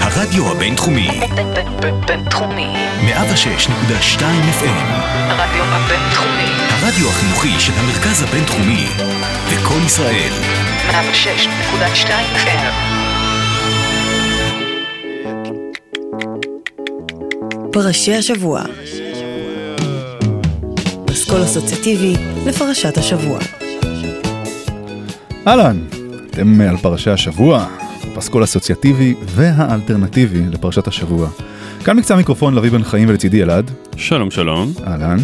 הרדיו הבינתחומי. בינתחומי. 106.2 FM. הרדיו הבינתחומי. הרדיו החינוכי של המרכז הבינתחומי. לקום ישראל. 106.2 FM. פרשי השבוע. פסקול אסוציאטיבי לפרשת השבוע. אהלן, אתם על פרשי השבוע, פסקול אסוציאטיבי והאלטרנטיבי לפרשת השבוע. כאן מקצה המיקרופון לביא בן חיים ולצידי אלעד. שלום שלום. אהלן.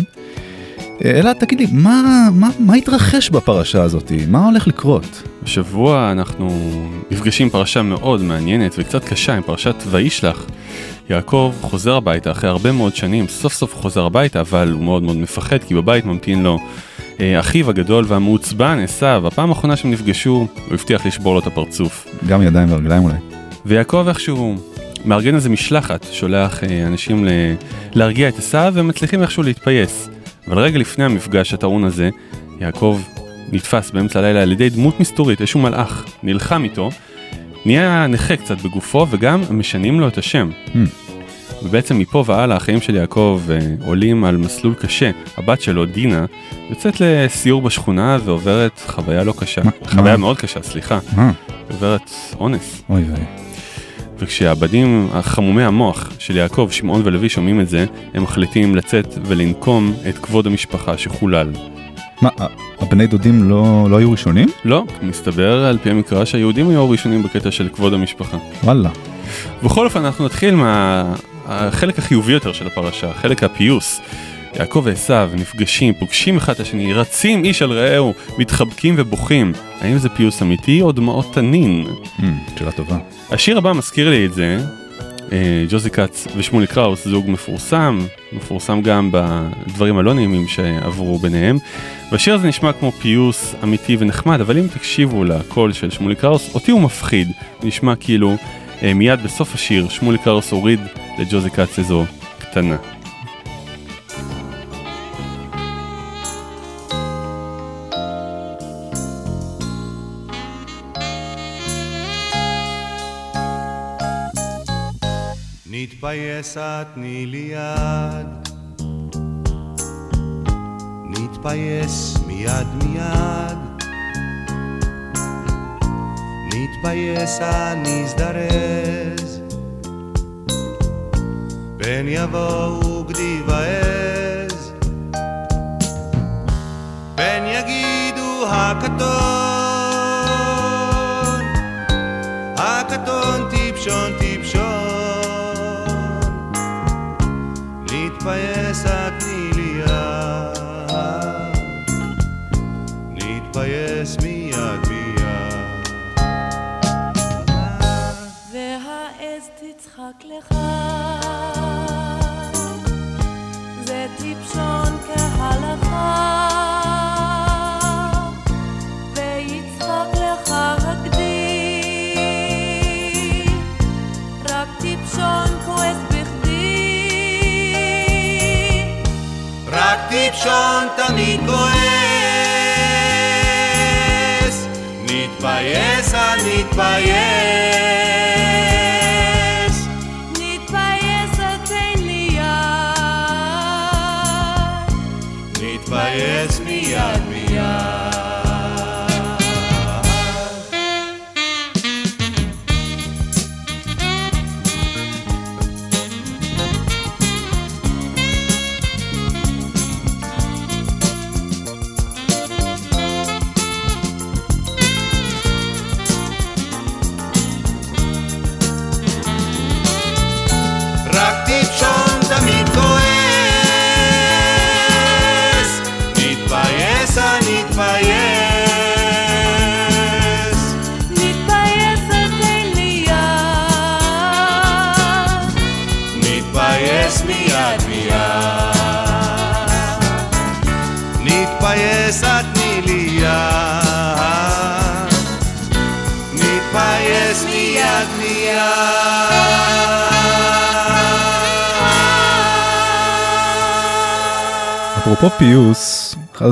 אה, אלעד, תגיד לי, מה, מה, מה התרחש בפרשה הזאת? מה הולך לקרות? השבוע אנחנו נפגשים פרשה מאוד מעניינת וקצת קשה עם פרשת וישלח. יעקב חוזר הביתה אחרי הרבה מאוד שנים, סוף סוף חוזר הביתה, אבל הוא מאוד מאוד מפחד כי בבית ממתין לו אחיו הגדול והמעוצבן עשיו. הפעם האחרונה שהם נפגשו, הוא הבטיח לשבור לו את הפרצוף. גם ידיים ורגליים אולי. ויעקב איכשהו מארגן איזה משלחת, שולח אה, אנשים ל... להרגיע את עשיו והם מצליחים איכשהו להתפייס. אבל רגע לפני המפגש הטעון הזה, יעקב נתפס באמצע הלילה על ידי דמות מסתורית, איזשהו מלאך, נלחם איתו, נהיה נכה קצת בגופו וגם משנים לו את השם. Hmm. ובעצם מפה והלאה החיים של יעקב אה, עולים על מסלול קשה. הבת שלו, דינה, יוצאת לסיור בשכונה ועוברת חוויה לא קשה. מה- חוויה מה? מאוד קשה, סליחה. אה, עוברת אונס. אוי ואי. וכשהעבדים החמומי המוח של יעקב, שמעון ולוי שומעים את זה, הם מחליטים לצאת ולנקום את כבוד המשפחה שחולל. מה, הבני דודים לא, לא היו ראשונים? לא, מסתבר על פי המקרא שהיהודים היו הראשונים בקטע של כבוד המשפחה. וואלה. בכל אופן אנחנו נתחיל מהחלק החיובי יותר של הפרשה, חלק הפיוס. יעקב ועשיו נפגשים, פוגשים אחד את השני, רצים איש על רעהו, מתחבקים ובוכים. האם זה פיוס אמיתי או דמעות תנין? Hmm, שאלה טובה. השיר הבא מזכיר לי את זה, אה, ג'וזי כץ ושמולי קראוס, זוג מפורסם, מפורסם גם בדברים הלא נעימים שעברו ביניהם. והשיר הזה נשמע כמו פיוס אמיתי ונחמד, אבל אם תקשיבו לקול של שמולי קראוס, אותי הוא מפחיד. נשמע כאילו אה, מיד בסוף השיר שמולי קראוס הוריד לג'וזי כץ איזו קטנה. נתפייס את תני לי יד, נתפייס מיד מיד, נתפייס נזדרז, פן יבואו גדי ועז, פן יגידו הקטון, הקטון טיפשון טיפשון, נתפייס את תני לי יד, נתפייס מיד מיד. והעז תצחק לך, זה טיפשון תמיד כועס, נתפייס הנתפייס.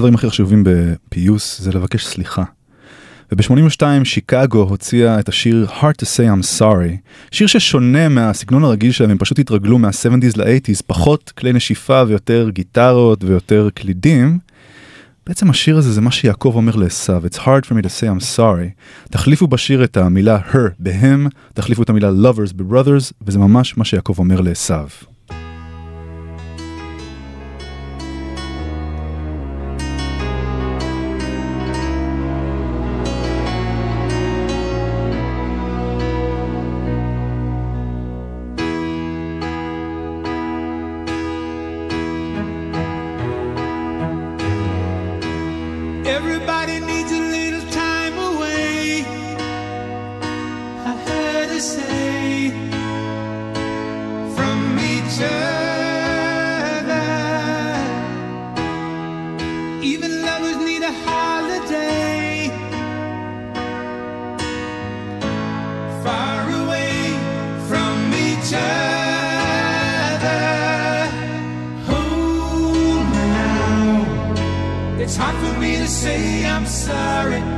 הדברים הכי חשובים בפיוס זה לבקש סליחה. וב-82 שיקגו הוציאה את השיר Hard to say I'm sorry, שיר ששונה מהסגנון הרגיל שלהם, הם פשוט התרגלו מה-70's ל-80's, פחות כלי נשיפה ויותר גיטרות ויותר קלידים. בעצם השיר הזה זה מה שיעקב אומר לעשו, It's hard for me to say I'm sorry. תחליפו בשיר את המילה her בהם, תחליפו את המילה lovers ב-brothers, וזה ממש מה שיעקב אומר לעשו. Everybody needs a little time away. I heard her say say I'm sorry.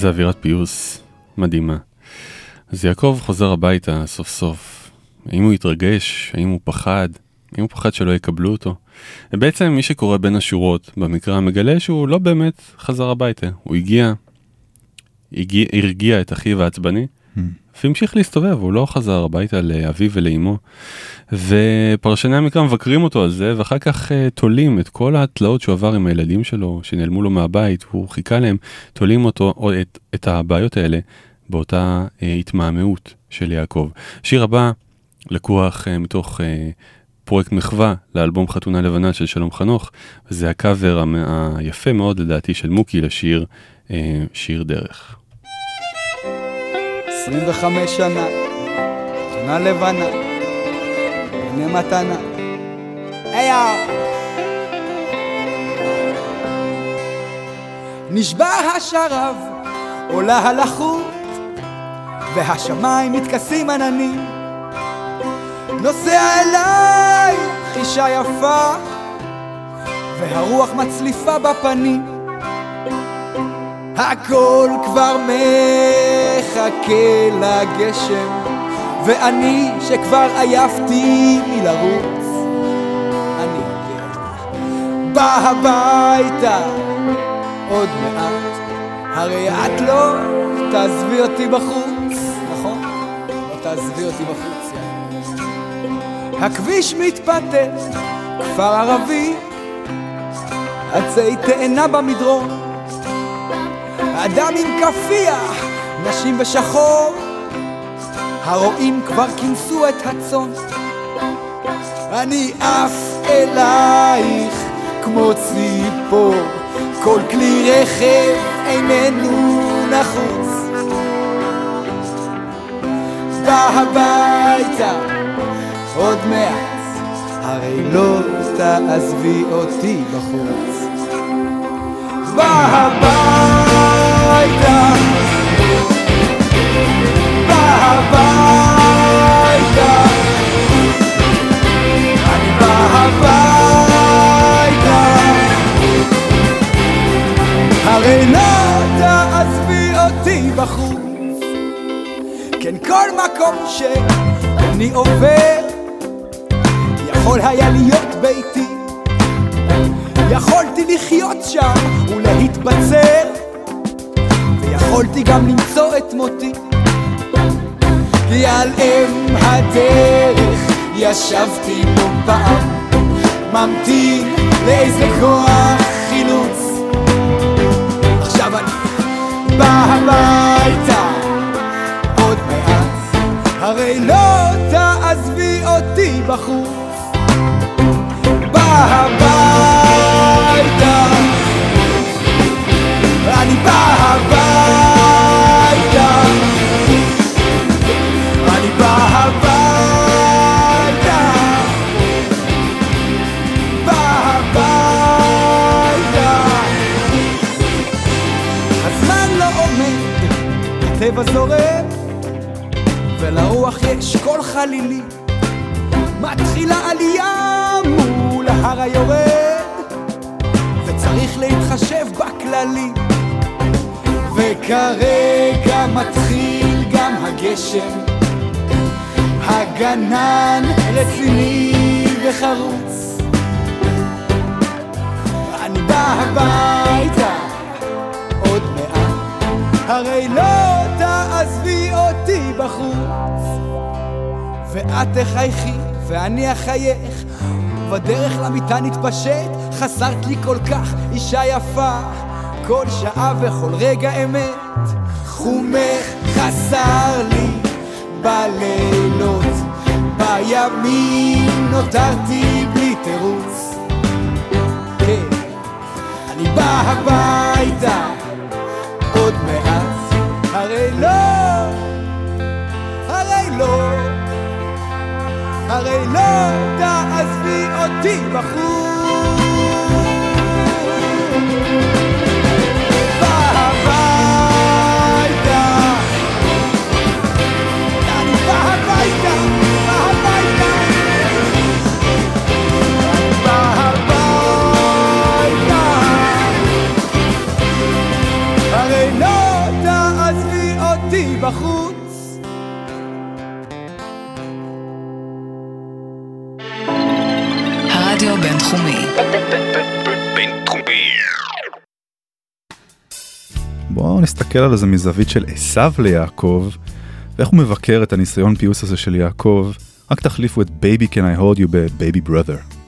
איזה אווירת פיוס מדהימה. אז יעקב חוזר הביתה סוף סוף. האם הוא התרגש? האם הוא פחד? האם הוא פחד שלא יקבלו אותו? ובעצם מי שקורא בין השורות במקרא מגלה שהוא לא באמת חזר הביתה. הוא הגיע, הגיע הרגיע את אחיו העצבני, והמשיך להסתובב, הוא לא חזר הביתה לאביו ולאמו. ופרשני המקרא מבקרים אותו על זה, ואחר כך uh, תולים את כל התלאות שהוא עבר עם הילדים שלו, שנעלמו לו מהבית, הוא חיכה להם, תולים אותו, או את, את הבעיות האלה, באותה uh, התמהמהות של יעקב. שיר הבא לקוח uh, מתוך uh, פרויקט מחווה לאלבום חתונה לבנה של שלום חנוך, וזה הקאבר היפה מאוד לדעתי של מוקי לשיר uh, שיר דרך. 25 שנה, שנה לבנה, הנה מתנה. היי נשבע השרב, עולה הלחות, והשמיים מתכסים עננים. נוסע אליי חישה יפה, והרוח מצליפה בפנים. הכל כבר מחכה לגשם, ואני שכבר עייפתי מלרוץ, אני בא הביתה עוד מעט, הרי את לא תעזבי אותי בחוץ, נכון? לא תעזבי אותי בחוץ, יאללה. הכביש מתפתח, כפר ערבי, עצי תאנה במדרון, אדם עם כאפיה, נשים בשחור, הרועים כבר כינסו את הצאן. אני עף אלייך כמו ציפור, כל כלי רכב איננו נחוץ. בא הביתה עוד מעט, הרי לא תעזבי אותי בחוץ. בא הביתה, כן, כל מקום שאני עובר, יכול היה להיות ביתי. יכולתי לחיות שם ולהתבצר, ויכולתי גם למצוא את מותי. כי על אם הדרך ישבתי פה פעם, ממתין לאיזה כוח חילוץ. עכשיו אני בא הביתה עוד מעט, הרי לא תעזבי אותי בחוץ. בא הביתה, אני בא הביתה, הטבע ולרוח יש קול חלילי. מתחילה עלייה מול ההר היורד, וצריך להתחשב בכללים. וכרגע מתחיל גם הגשם, הגנן רציני וחרוץ. אני בא הביתה עוד מעט, הרי לא תעזבי אותי בחוץ. ואת תחייכי ואני אחייך. בדרך למיטה נתפשט חסרת לי כל כך אישה יפה. כל שעה וכל רגע אמת. חומך חסר לי בלילות בימים נותרתי בלי תירוץ. כן, אני בא הביתה לא תעזבי אותי בחוץ. בואו נסתכל על זה מזווית של עשיו ליעקב, ואיך הוא מבקר את הניסיון פיוס הזה של יעקב. רק תחליפו את Baby Can I Hold You ב-Baby Brother.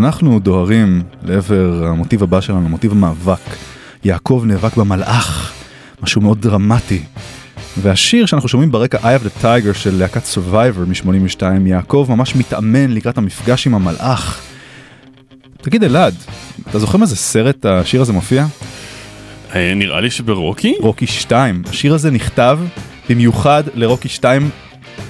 אנחנו דוהרים לעבר המוטיב הבא שלנו, מוטיב המאבק. יעקב נאבק במלאך, משהו מאוד דרמטי. והשיר שאנחנו שומעים ברקע Eye of the Tiger של להקת Survivor מ-82, יעקב ממש מתאמן לקראת המפגש עם המלאך. תגיד אלעד, אתה זוכר מאיזה סרט השיר הזה מופיע? אה, נראה לי שברוקי? רוקי 2. השיר הזה נכתב במיוחד לרוקי 2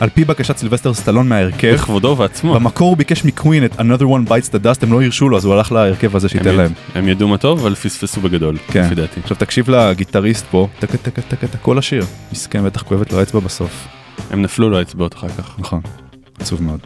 על פי בקשת סילבסטר סטלון מההרכב. בכבודו ובעצמו. במקור הוא ביקש מקווין את Another One Bites the Dust, הם לא הרשו לו אז הוא הלך להרכב הזה שייתן הם להם. הם ידעו מה טוב, אבל פספסו בגדול, כן. לפי דעתי. עכשיו תקשיב לגיטריסט פה, טק טק טק טק כל השיר. מסכן בטח כואבת לו האצבע בסוף. הם נפלו לו האצבעות אחר כך. נכון, עצוב מאוד.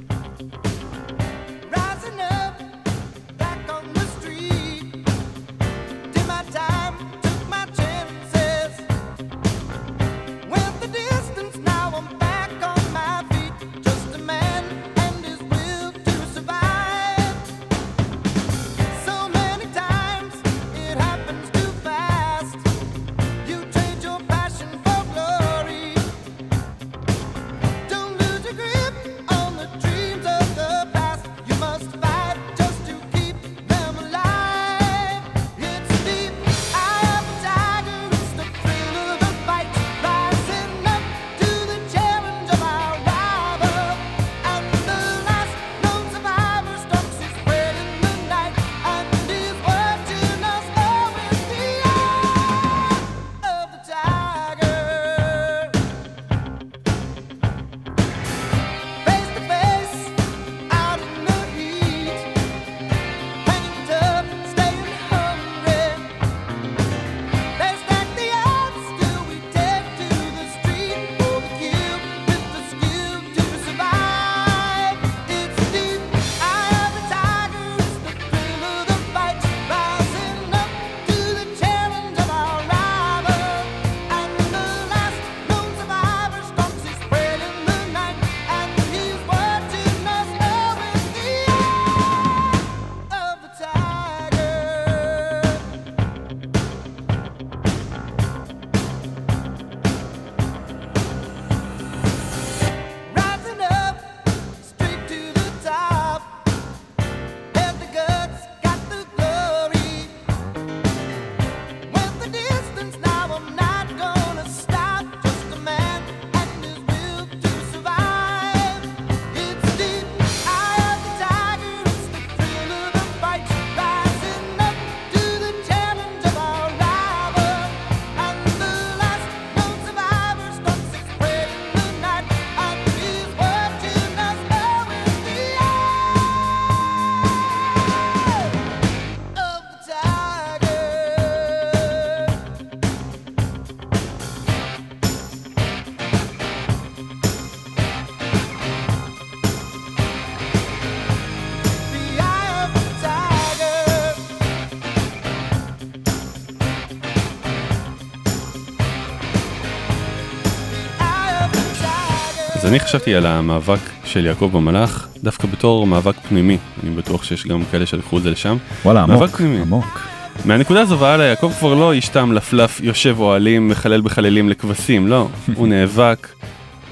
אני חשבתי על המאבק של יעקב במלאך דווקא בתור מאבק פנימי, אני בטוח שיש גם כאלה שלקחו את זה לשם. וואלה, עמוק, פנימי. עמוק. מהנקודה הזו והלאה יעקב כבר לא איש תם לפלף יושב אוהלים מחלל בחללים לכבשים, לא, הוא נאבק,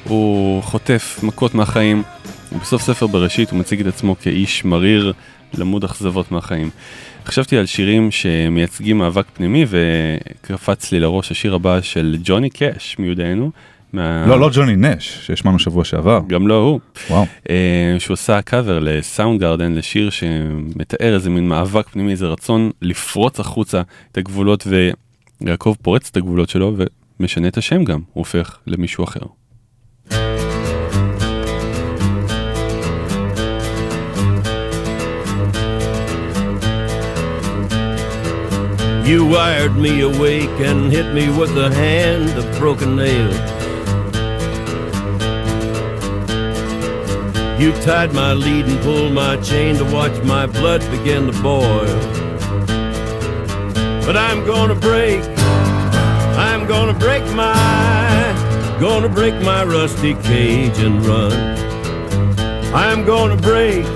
הוא חוטף מכות מהחיים, ובסוף ספר בראשית הוא מציג את עצמו כאיש מריר למוד אכזבות מהחיים. חשבתי על שירים שמייצגים מאבק פנימי וקפץ לי לראש השיר הבא של ג'וני קאש מיודענו. מה... לא, לא ג'וני נש, שהשמענו שבוע שעבר. גם לא הוא. וואו. אה, שהוא עשה קאבר לסאונד גארדן לשיר שמתאר איזה מין מאבק פנימי, איזה רצון לפרוץ החוצה את הגבולות ויעקב פורץ את הגבולות שלו ומשנה את השם גם, הוא הופך למישהו אחר. You wired me awake and hit me with a hand of broken nails. You tied my lead and pulled my chain to watch my blood begin to boil. But I'm gonna break, I'm gonna break my, gonna break my rusty cage and run. I'm gonna break,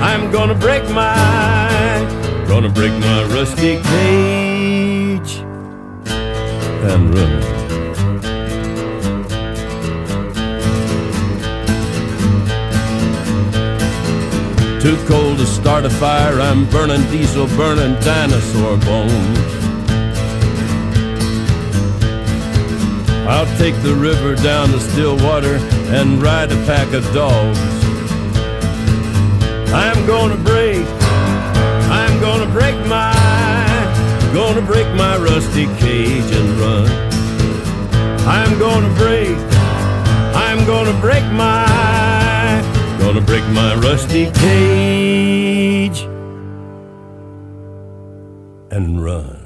I'm gonna break my, gonna break my rusty cage and run. Too cold to start a fire, I'm burning diesel, burning dinosaur bones. I'll take the river down to still water and ride a pack of dogs. I'm gonna break, I'm gonna break my, gonna break my rusty cage and run. I'm gonna break, I'm gonna break my, break my rusty cage and run.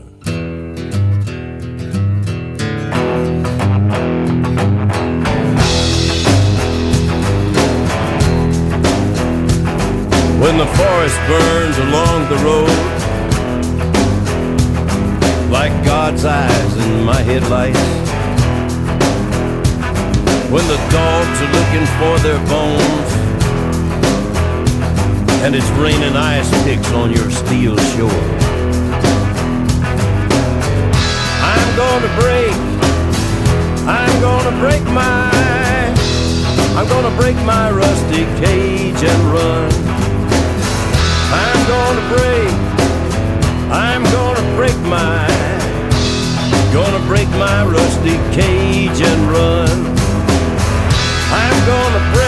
When the forest burns along the road Like God's eyes in my headlights When the dogs are looking for their bones And it's raining ice picks on your steel shore. I'm gonna break. I'm gonna break my I'm gonna break my rusty cage and run. I'm gonna break, I'm gonna break my, gonna break my rusty cage and run. I'm gonna break,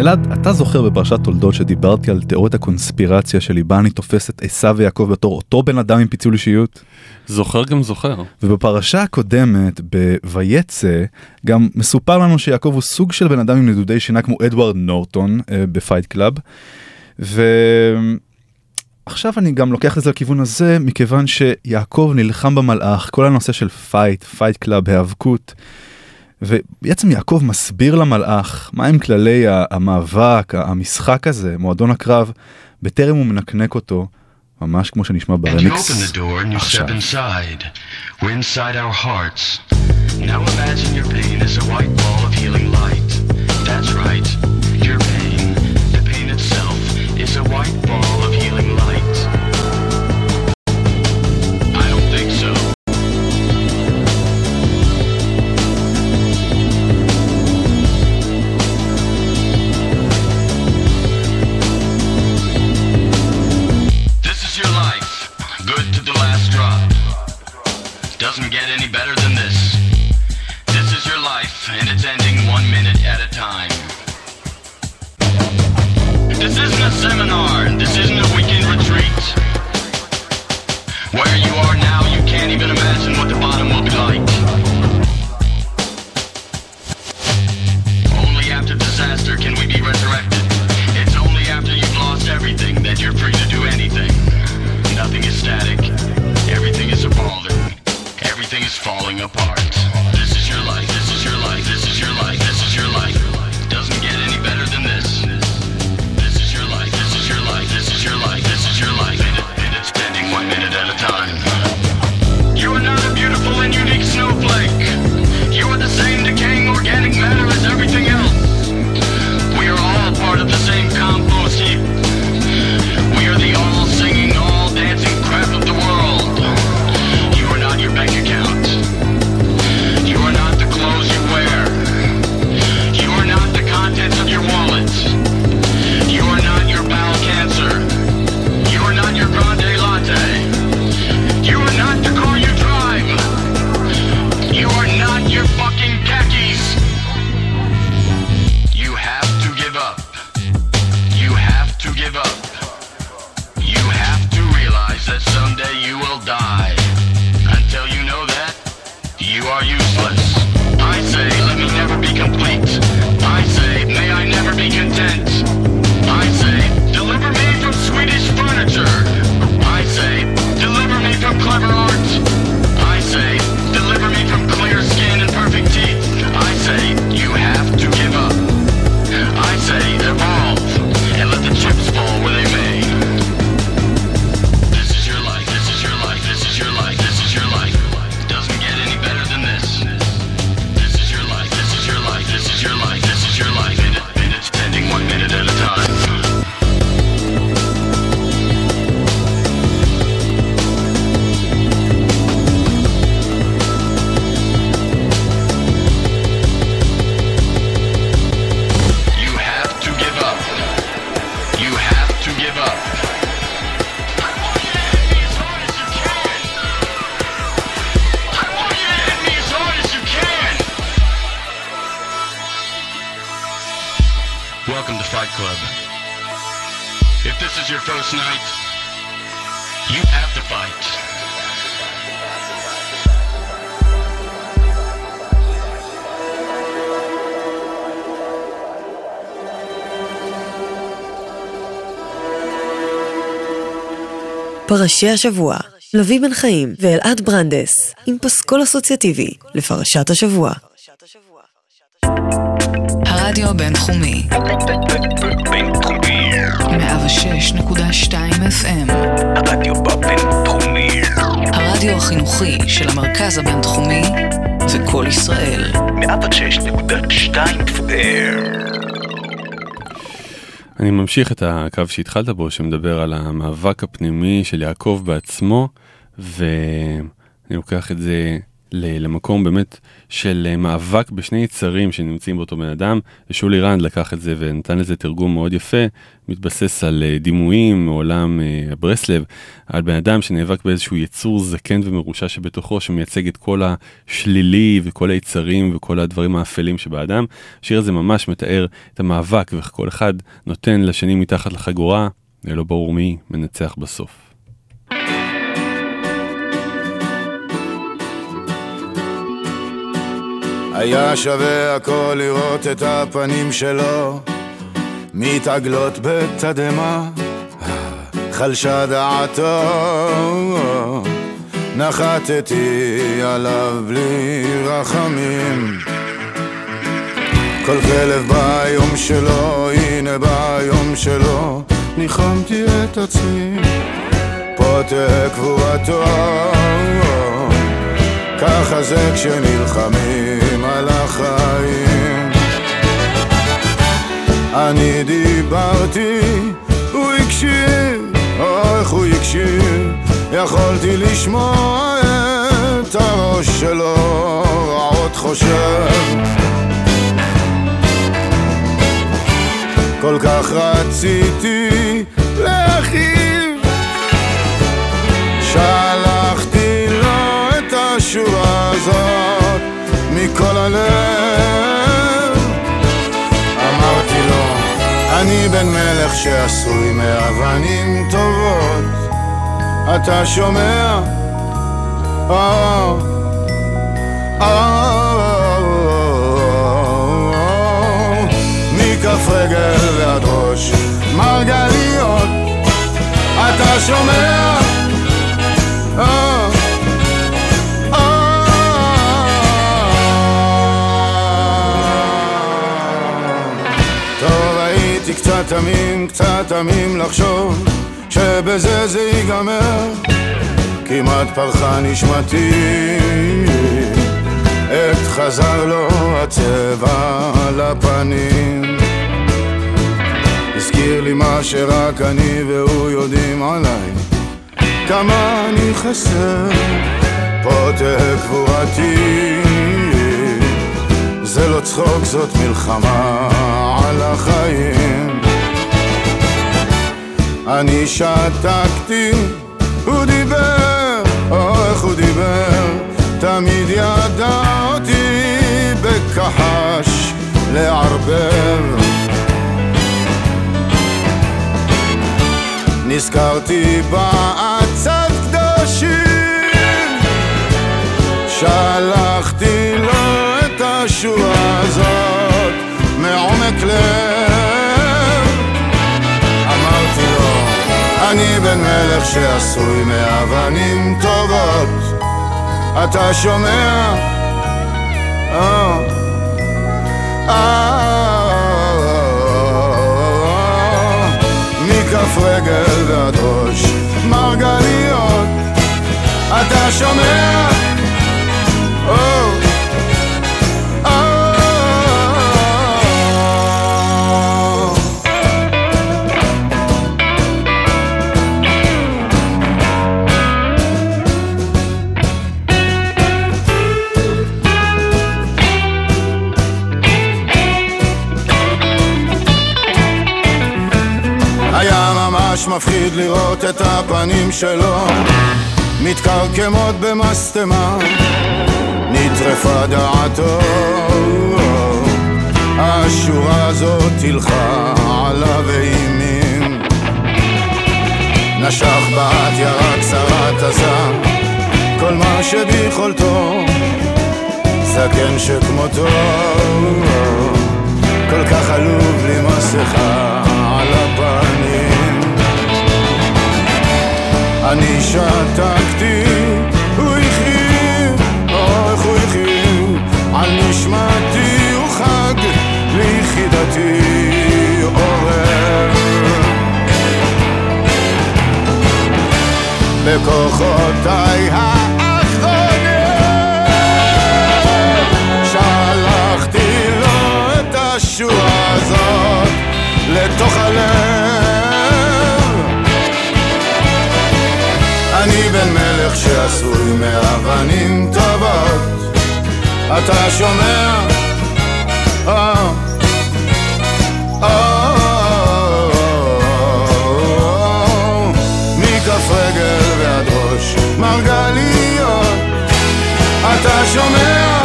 אלעד, אתה זוכר בפרשת תולדות שדיברתי על תיאוריית הקונספירציה שליבה אני תופס את עשיו ויעקב בתור אותו בן אדם עם פיצול אישיות? זוכר גם זוכר. ובפרשה הקודמת, ב"ויצא", גם מסופר לנו שיעקב הוא סוג של בן אדם עם נדודי שינה כמו אדוארד נורטון אה, ב Fight Club. ועכשיו אני גם לוקח את זה לכיוון הזה, מכיוון שיעקב נלחם במלאך, כל הנושא של fight, Fight Club, היאבקות. ובעצם יעקב מסביר למלאך מהם כללי המאבק, המשחק הזה, מועדון הקרב, בטרם הוא מנקנק אותו, ממש כמו שנשמע ברמיקס עכשיו. step inside. We're inside our hearts. Now imagine your pain is a white ball of healing light. That's right. Your pain, the pain itself, is a white ball falling apart. This is your life, this is your life, this is your life, this is your life. Doesn't get any better than this. This is your life, this is your life, this is your life, this is your life. Minute, minute, spending one minute at a time. You are not a beautiful and unique snowflake. You are the same decaying organic matter as פרשי השבוע, לביא בן חיים ואלעד ברנדס, עם פסקול אסוציאטיבי לפרשת השבוע. הרדיו הבינתחומי. בינתחומי. 106.2 FM. הרדיו בבינתחומי. הרדיו החינוכי של המרכז הבינתחומי זה ישראל. 106.2 FM. אני ממשיך את הקו שהתחלת בו, שמדבר על המאבק הפנימי של יעקב בעצמו, ואני לוקח את זה למקום באמת של אה, מאבק בשני יצרים שנמצאים באותו בן אדם, ושולי רנד לקח את זה ונתן לזה תרגום מאוד יפה, מתבסס על אה, דימויים מעולם אה, ברסלב, על בן אדם שנאבק באיזשהו יצור זקן ומרושע שבתוכו, שמייצג את כל השלילי וכל היצרים וכל הדברים האפלים שבאדם. השיר הזה ממש מתאר את המאבק ואיך כל אחד נותן לשני מתחת לחגורה, ולא ברור מי מנצח בסוף. היה שווה הכל לראות את הפנים שלו. מתעגלות בתדהמה חלשה דעתו. נחתתי עליו בלי רחמים. כל כלב ביום שלו, הנה ביום שלו. ניחמתי את עצמי פה תקבועתו ככה זה כשנלחמים על החיים. אני דיברתי, הוא הקשיב, או איך הוא הקשיב יכולתי לשמוע את הראש שלו רעות חושב. כל כך רציתי להכאיב את השורה הזאת מכל הלב אמרתי לו אני בן מלך שעשוי מאבנים טובות אתה שומע? אה, אה, מכף רגל ועד ראש מרגליות אתה שומע? אה, אה, תמים, קצת תמים לחשוב שבזה זה ייגמר. כמעט פרחה נשמתי עת חזר לו הצבע לפנים הזכיר לי מה שרק אני והוא יודעים עליי. כמה אני חסר פה תהא קבורתי. זה לא צחוק זאת מלחמה על החיים אני שתקתי, הוא דיבר, או איך הוא דיבר תמיד ידע אותי בכחש לערבב. נזכרתי בעצת קדושים שלחתי לו את השורה הזאת מעומק לב אני בן מלך שעשוי מאבנים טובות אתה שומע? אה, אה, מכף רגל ועד ראש מרגליות אתה שומע? מפחיד לראות את הפנים שלו. מתקרקמות במשטמה נטרפה דעתו. השורה הזאת הלכה עליו אימים נשך בת ירה קצרת הזעם כל מה שביכולתו זקן שכמותו. כל כך עלוב בלי מסכה אני שתקתי, הוא החיר, או איך הוא החיר על נשמתי הוא חג ליחידתי עורר בכוחותיי האחרונים שלחתי לו את השורה הזאת לתוך הלב אני בן מלך שעשוי מאבנים טובות אתה שומע? אה, אה, מרגליות אתה שומע?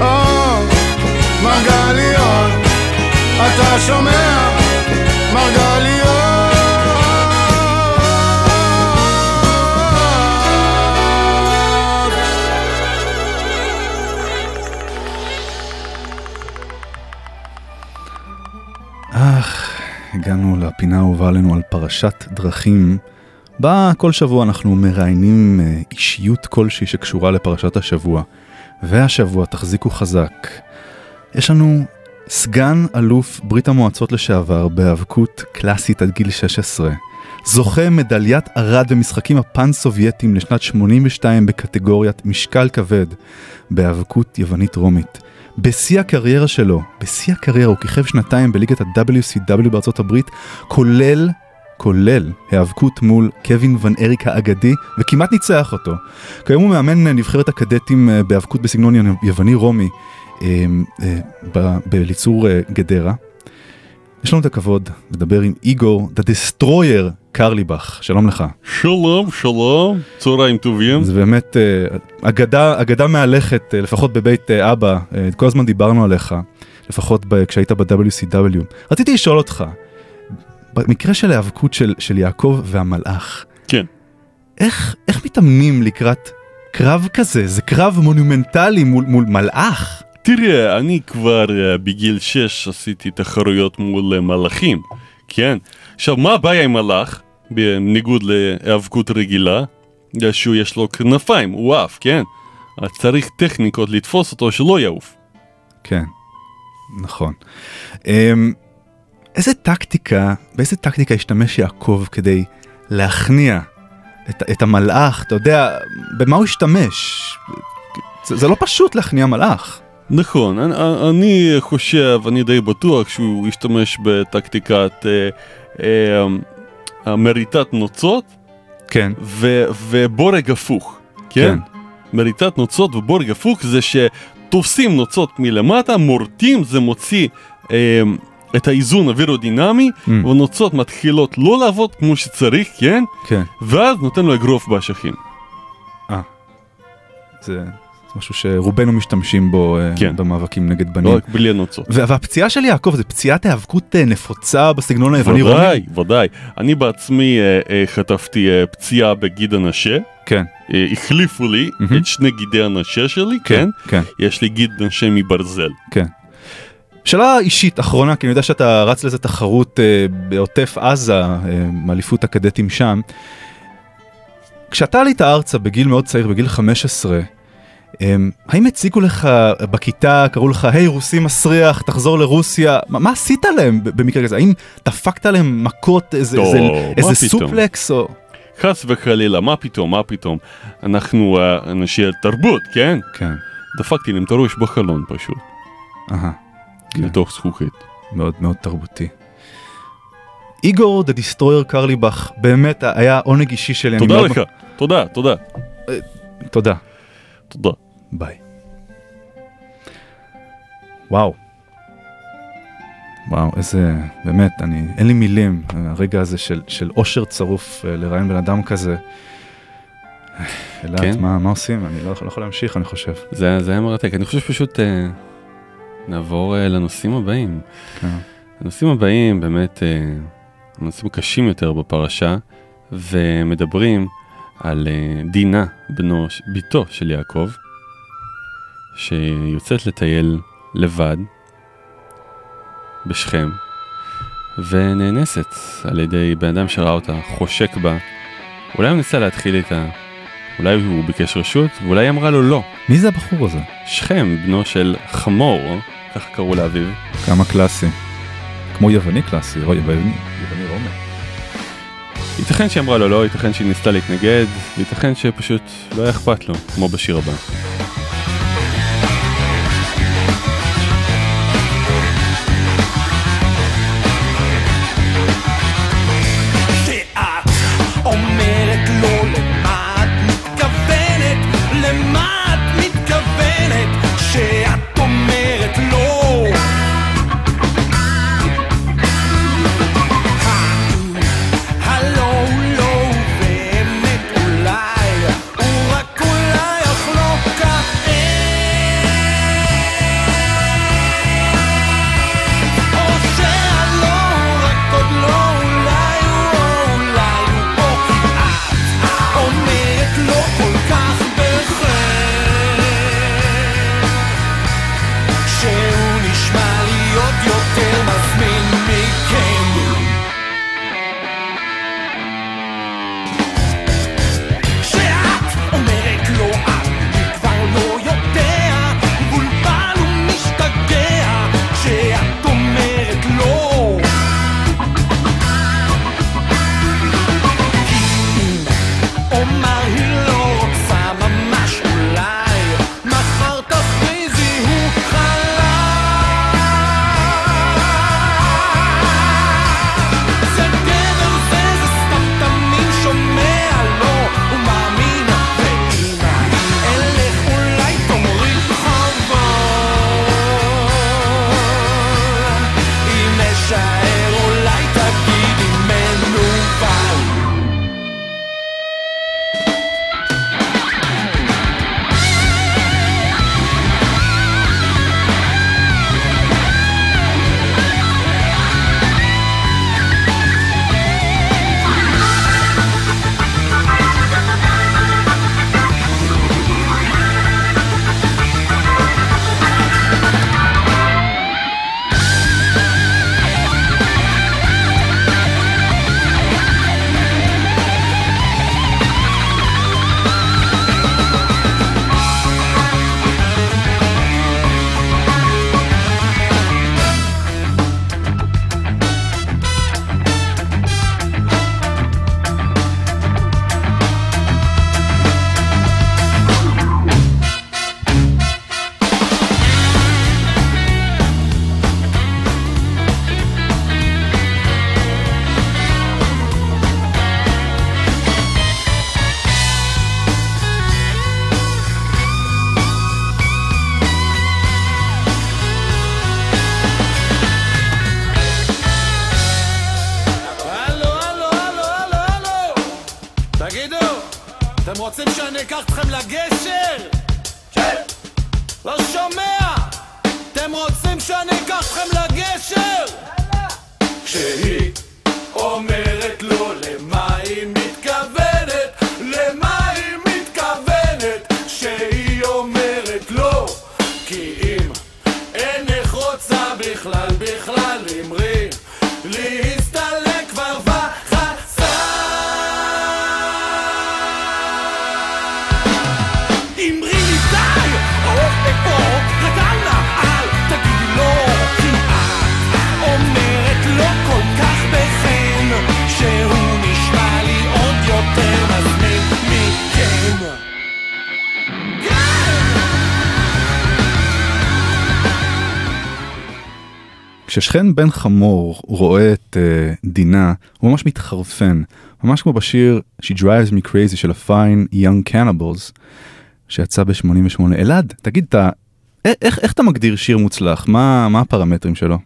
אה, מרגליות אתה שומע? מרגליות הגענו לפינה האהובה עלינו על פרשת דרכים, בה כל שבוע אנחנו מראיינים אה, אישיות כלשהי שקשורה לפרשת השבוע. והשבוע, תחזיקו חזק, יש לנו סגן אלוף ברית המועצות לשעבר בהיאבקות קלאסית עד גיל 16. זוכה מדליית ארד במשחקים הפן-סובייטיים לשנת 82 בקטגוריית משקל כבד בהיאבקות יוונית רומית. בשיא הקריירה שלו, בשיא הקריירה הוא כיכב שנתיים בליגת ה-WCW בארצות הברית, כולל, כולל היאבקות מול קווין ון אריק האגדי, וכמעט ניצח אותו. כיום הוא מאמן נבחרת הקדטים אה, בהיאבקות בסגנון יווני רומי אה, אה, בליצור גדרה. יש לנו את הכבוד לדבר עם איגור, The Destroyer קרליבך, שלום לך. שלום, שלום, צהריים טובים. זה באמת אה, אגדה, אגדה מהלכת, אה, לפחות בבית אה, אבא, כל הזמן דיברנו עליך, לפחות ב- כשהיית ב-WCW. רציתי לשאול אותך, במקרה של ההיאבקות של, של יעקב והמלאך, כן. איך, איך מתאמנים לקראת קרב כזה? זה קרב מונומנטלי מול, מול מלאך. תראה, אני כבר אה, בגיל 6 עשיתי תחרויות מול אה, מלאכים, כן? עכשיו, מה הבעיה עם מלאך, בניגוד להיאבקות רגילה? זה שהוא יש לו כנפיים, הוא עף, כן? אז צריך טכניקות לתפוס אותו שלא יעוף. כן, נכון. אמ, איזה טקטיקה, באיזה טקטיקה השתמש יעקב כדי להכניע את, את המלאך, אתה יודע, במה הוא השתמש? זה, זה לא פשוט להכניע מלאך. נכון, אני, אני חושב, אני די בטוח שהוא השתמש בטקטיקת אה, אה, מריטת נוצות כן. ו, ובורג הפוך, כן? כן. מריטת נוצות ובורג הפוך זה שתופסים נוצות מלמטה, מורטים, זה מוציא אה, את האיזון אווירודינמי, Mm. ונוצות מתחילות לא לעבוד כמו שצריך, כן? כן. ואז נותן לו אגרוף באשכים. זה משהו שרובנו משתמשים בו אה, כן. במאבקים נגד בנים. לא רק בלי הנוצות. והפציעה של יעקב זה פציעת היאבקות אה, נפוצה בסגנון היווני רומי? ודאי, ודאי. אני בעצמי אה, חטפתי פציעה בגיד הנשה. כן. החליפו לי מהמם. את שני גידי הנשה שלי, כן, כן? כן. יש לי גיד נשה מברזל. כן. שאלה אישית אחרונה, כי אני יודע שאתה רץ לאיזה תחרות אה, בעוטף עזה, אה, מאליפות הקדטים שם. כשאתה עלית ארצה בגיל מאוד צעיר, בגיל 15, אה, האם הציגו לך בכיתה, קראו לך, היי רוסי מסריח, תחזור לרוסיה, מה, מה עשית להם במקרה כזה? האם דפקת להם מכות, איזה, איזה, איזה? suplex? או... חס וחלילה, מה פתאום, מה פתאום? אנחנו אה, אנשי תרבות, כן? כן. דפקתי להם את הראש בחלון פשוט, אהה, כן. לתוך זכוכית. מאוד מאוד תרבותי. איגור the Destroyer קרליבך, באמת היה עונג אישי שלי. תודה לך, תודה, תודה, תודה. תודה. ביי. וואו. וואו, איזה, באמת, אני, אין לי מילים, הרגע הזה של, של אושר צרוף אה, לראיין בן אדם כזה. אלעד, כן. מה, מה עושים? אני לא, לא יכול להמשיך, אני חושב. זה זה היה מרתק, אני חושב שפשוט אה, נעבור אה, לנושאים הבאים. כן. הנושאים הבאים באמת אה, נושאים קשים יותר בפרשה, ומדברים על אה, דינה, בנו, בתו של יעקב, שיוצאת לטייל לבד בשכם, ונאנסת על ידי בן אדם שראה אותה חושק בה. אולי הוא ניסה להתחיל איתה, אולי הוא ביקש רשות, ואולי היא אמרה לו לא. מי זה הבחור הזה? שכם, בנו של חמור, ככה קראו לאביו. כמה קלאסי. כמו יווני קלאסי, או יווני, יווני רומי. ייתכן שהיא אמרה לו לא, ייתכן שהיא ניסתה להתנגד, וייתכן שפשוט לא היה אכפת לו, כמו בשיר הבא. אם אינך רוצה בכלל בכלל אמרי. להסתלק כבר כששכן בן חמור רואה את uh, דינה, הוא ממש מתחרפן, ממש כמו בשיר She Drives Me Crazy של ה-Fine Young Cannibals, שיצא ב-88. אלעד, תגיד, אתה, איך, איך אתה מגדיר שיר מוצלח? מה, מה הפרמטרים שלו?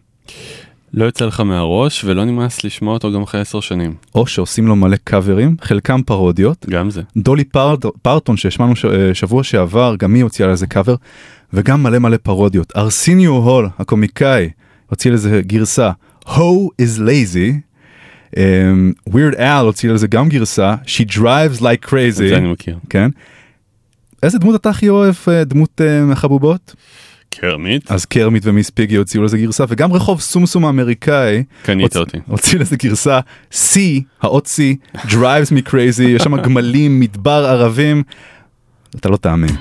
לא יוצא לך מהראש ולא נמאס לשמוע אותו גם אחרי עשר שנים. או שעושים לו מלא קאברים, חלקם פרודיות. גם זה. דולי פארט, פארטון שהשמענו ש, אה, שבוע שעבר, גם היא הוציאה לזה קאבר, וגם מלא מלא פרודיות. ארסיניו הול, הקומיקאי, הוציא לזה גרסה, Ho is lazy. ווירד um, אל הוציא לזה גם גרסה, She drives like crazy. את זה אני מכיר. כן. איזה דמות אתה הכי אוהב, אה, דמות אה, מהחבובות? קרמית. אז קרמית ומיס פיגי הוציאו לזה גרסה, וגם רחוב סומסום האמריקאי. קנית הוצ- אותי. הוציא לזה גרסה C, האות C, drives me crazy, יש שם גמלים, מדבר ערבים. אתה לא תאמין.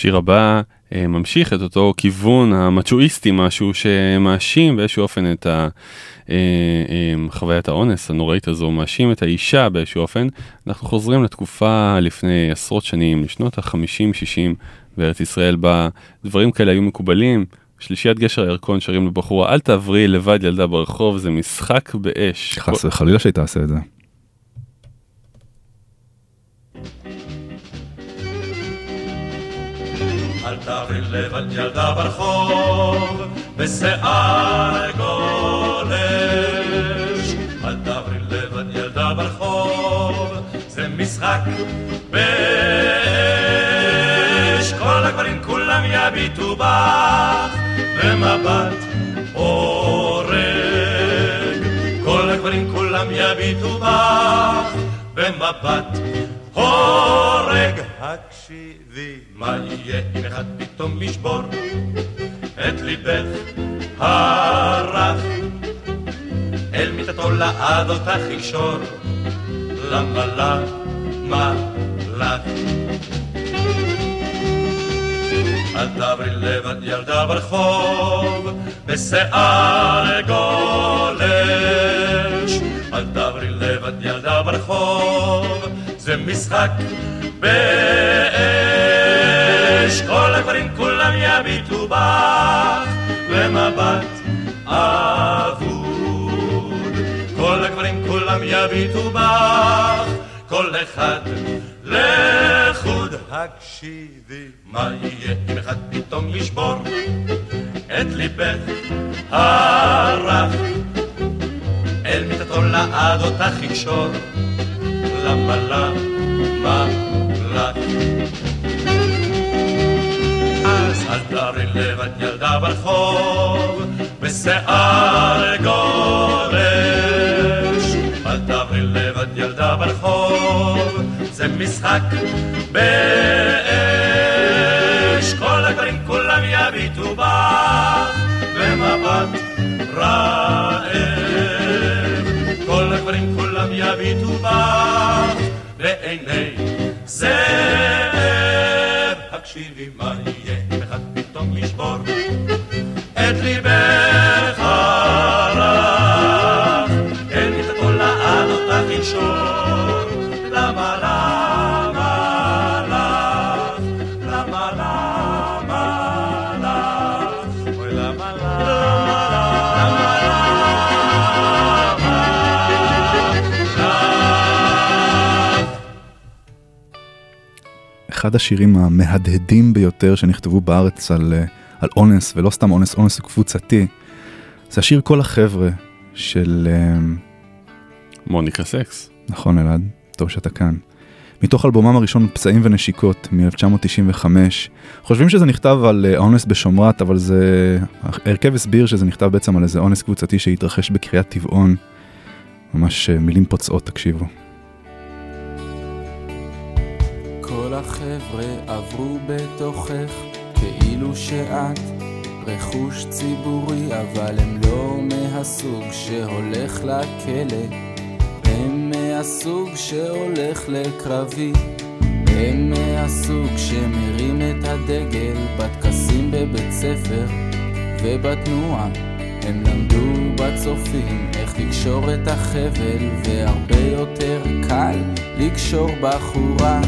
השיר הבא אה, ממשיך את אותו כיוון המצ'ואיסטי משהו שמאשים באיזשהו אופן את ה... אה, אה, חוויית האונס הנוראית הזו, מאשים את האישה באיזשהו אופן. אנחנו חוזרים לתקופה לפני עשרות שנים, לשנות ה-50-60 בארץ ישראל, בה דברים כאלה היו מקובלים. שלישיית גשר הירקון שרים לבחורה, אל תעברי לבד ילדה ברחוב, זה משחק באש. חס וחלילה שהיא תעשה את זה. אל תעברי לבד ילדה ברחוב, בשיער גולש. אל תעברי לבד ילדה ברחוב, זה משחק באש. כל הגברים כולם יביטו בך, במבט הורג. כל הגברים כולם יביטו בך, במבט הורג. הקשיבי, מה יהיה אם אחד פתאום ישבור את ליבך הרך? אל מיטתו לעד אותך יקשור, למה למה לך? אל תעברי לבד ילדה ברחוב, בשיער גולש. אל תעברי לבד ילדה ברחוב, זה משחק באש. כל הגברים כולם יביטו בך, במבט אבוד. כל הגברים כולם יביטו בך, כל אחד לחוד. הקשיבי, מה יהיה אם אחד פתאום ישבור את ליבך הרך? אל מיטתו לעד אותך יקשור, למה למה לך? אז אל תערי לבד ילדה ברחוב, בשיער גולש. תעברי לבד ילדה ברחוב, זה משחק באש. כל הגברים כולם יביטו בך, במבט רעב. הגברים כולם יביטו בך, בעיני זאב. הקשיבי מה יהיה אחד פתאום ישבור את ליבך אחד השירים המהדהדים ביותר שנכתבו בארץ על, אה, על אונס, ולא סתם אונס, אונס קבוצתי, זה השיר כל החבר'ה של... אה, מוניקה סקס. נכון אלעד, טוב שאתה כאן. מתוך אלבומם הראשון פצעים ונשיקות מ-1995. חושבים שזה נכתב על אה, האונס בשומרת, אבל זה... ההרכב הסביר שזה נכתב בעצם על איזה אונס קבוצתי שהתרחש בקריאת טבעון. ממש מילים פוצעות, תקשיבו. החבר'ה עברו בתוכך כאילו שאת רכוש ציבורי אבל הם לא מהסוג שהולך לכלא. הם מהסוג שהולך לקרבי. הם מהסוג שמרים את הדגל בטקסים בבית ספר ובתנועה. הם למדו בצופים איך לקשור את החבל והרבה יותר קל לקשור בחורה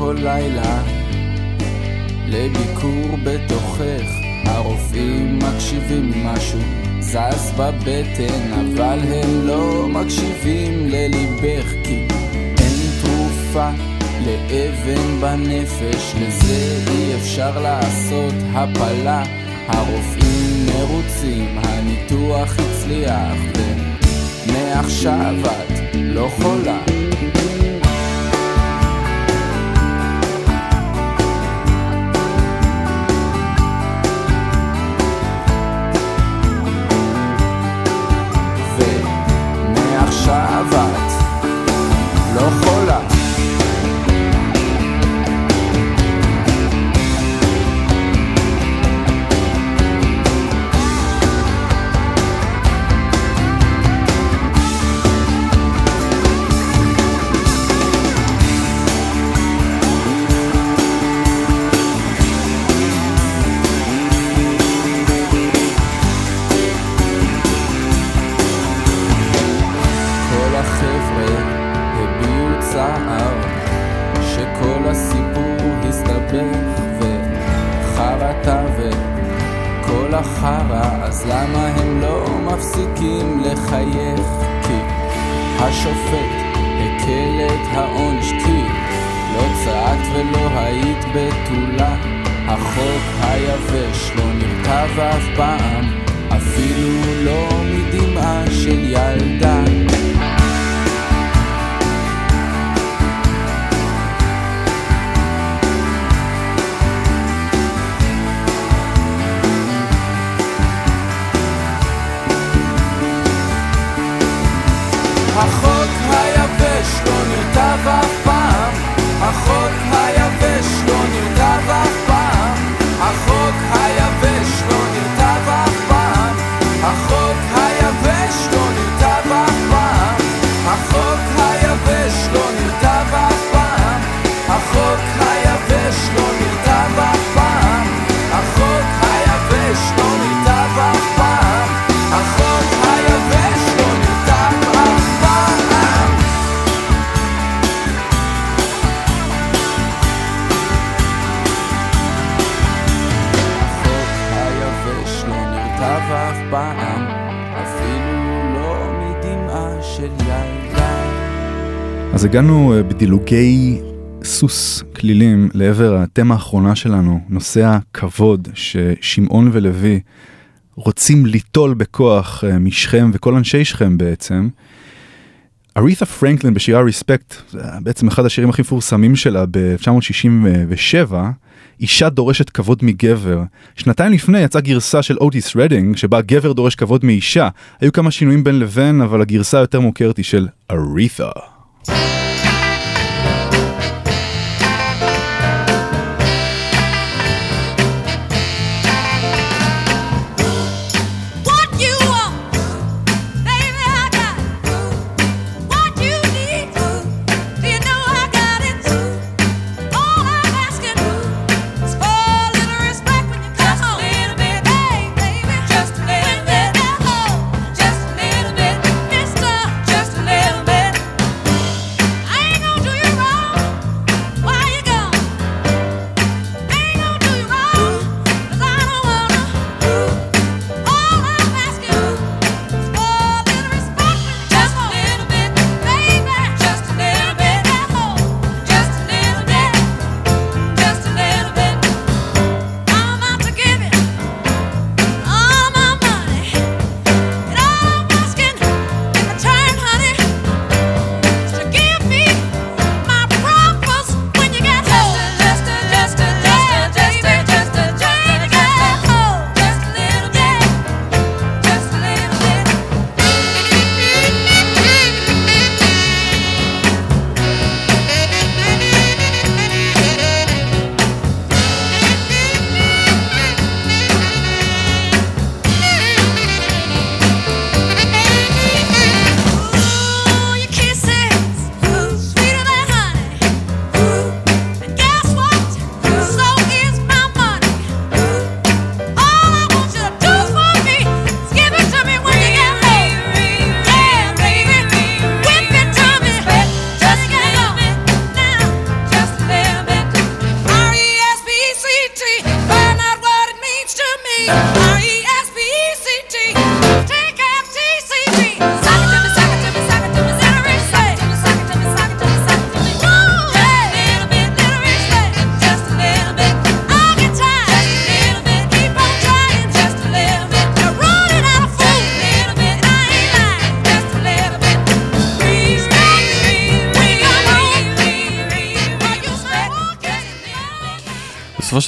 כל לילה לביקור בתוכך. הרופאים מקשיבים משהו זז בבטן אבל הם לא מקשיבים לליבך כי אין תרופה לאבן בנפש לזה אי אפשר לעשות הפלה. הרופאים מרוצים הניתוח הצליח ומעכשיו את לא חולה אז הגענו אה, בדילוגי סוס קלילים לעבר התמה האחרונה שלנו, נושא הכבוד ששמעון ולוי רוצים ליטול בכוח אה, משכם וכל אנשי שכם בעצם. ארית'ה פרנקלין בשירה Respect, בעצם אחד השירים הכי מפורסמים שלה ב-1967, אישה דורשת כבוד מגבר. שנתיים לפני יצאה גרסה של אוטיס רדינג, שבה הגבר דורש כבוד מאישה. היו כמה שינויים בין לבין, אבל הגרסה היותר מוכרת היא של ארית'ה. Thank.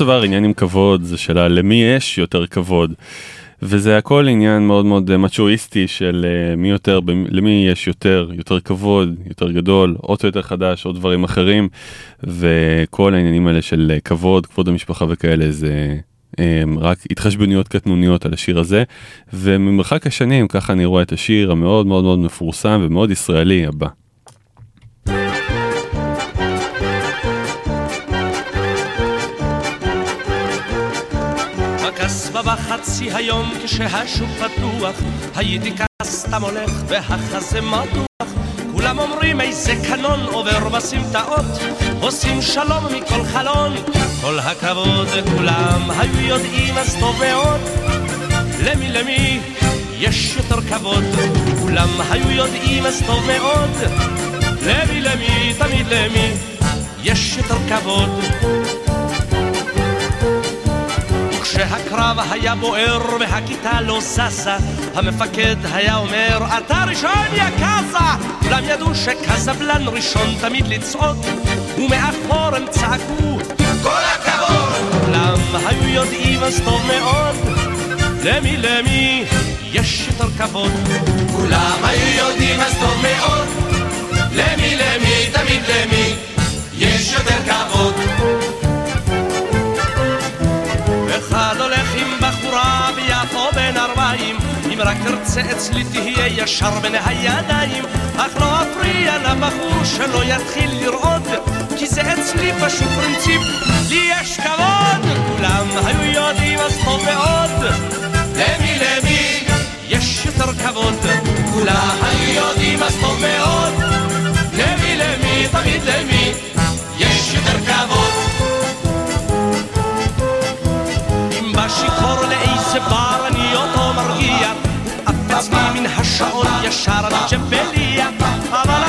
של דבר עניין עם כבוד זה שאלה למי יש יותר כבוד. וזה הכל עניין מאוד מאוד אה, מצ'ואיסטי של אה, מי יותר, למי יש יותר, יותר כבוד, יותר גדול, אוטו יותר חדש, עוד דברים אחרים, וכל העניינים האלה של אה, כבוד, כבוד המשפחה וכאלה זה רק התחשבנויות קטנוניות על השיר הזה, וממרחק השנים ככה אני רואה את השיר המאוד מאוד מאוד מפורסם ומאוד ישראלי הבא. וחצי היום כשהשוק פתוח. הייתי כסתם הולך והחזה מתוח. כולם אומרים איזה קנון עובר בסמטאות עושים שלום מכל חלון. כל הכבוד לכולם היו יודעים אז טוב מאוד. למי למי יש יותר כבוד. כולם היו יודעים אז טוב מאוד. למי למי תמיד למי יש יותר כבוד. כשהקרב היה בוער והכיתה לא זזה, המפקד היה אומר, אתה ראשון יא קאזה! כולם ידעו שקזבלן ראשון תמיד לצעוד, ומאחור הם צעקו, כל הכבוד! כולם היו יודעים אז טוב מאוד, למי למי יש יותר כבוד. כולם היו יודעים אז טוב מאוד, למי למי תמיד למי יש יותר כבוד. רק תרצה אצלי תהיה ישר בין הידיים אך לא אפריע לבחור שלא יתחיל לרעוד כי זה אצלי פשוט פרינציפ לי יש כבוד כולם היו יודעים אז טוב מאוד למי למי יש יותר כבוד כולם היו יודעים אז טוב מאוד למי למי תמיד למי יש יותר כבוד אם בשיכור לאיזה בר אני אותו מרגיע עף עצמי מן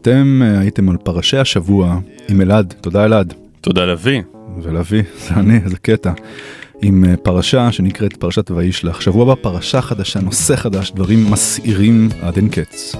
אתם אה, הייתם על פרשי השבוע עם אלעד, תודה אלעד. תודה לביא. ולביא, זה אני, איזה קטע. עם אה, פרשה שנקראת פרשת וישלח. שבוע הבא פרשה חדשה, נושא חדש, דברים מסעירים עד אין קץ.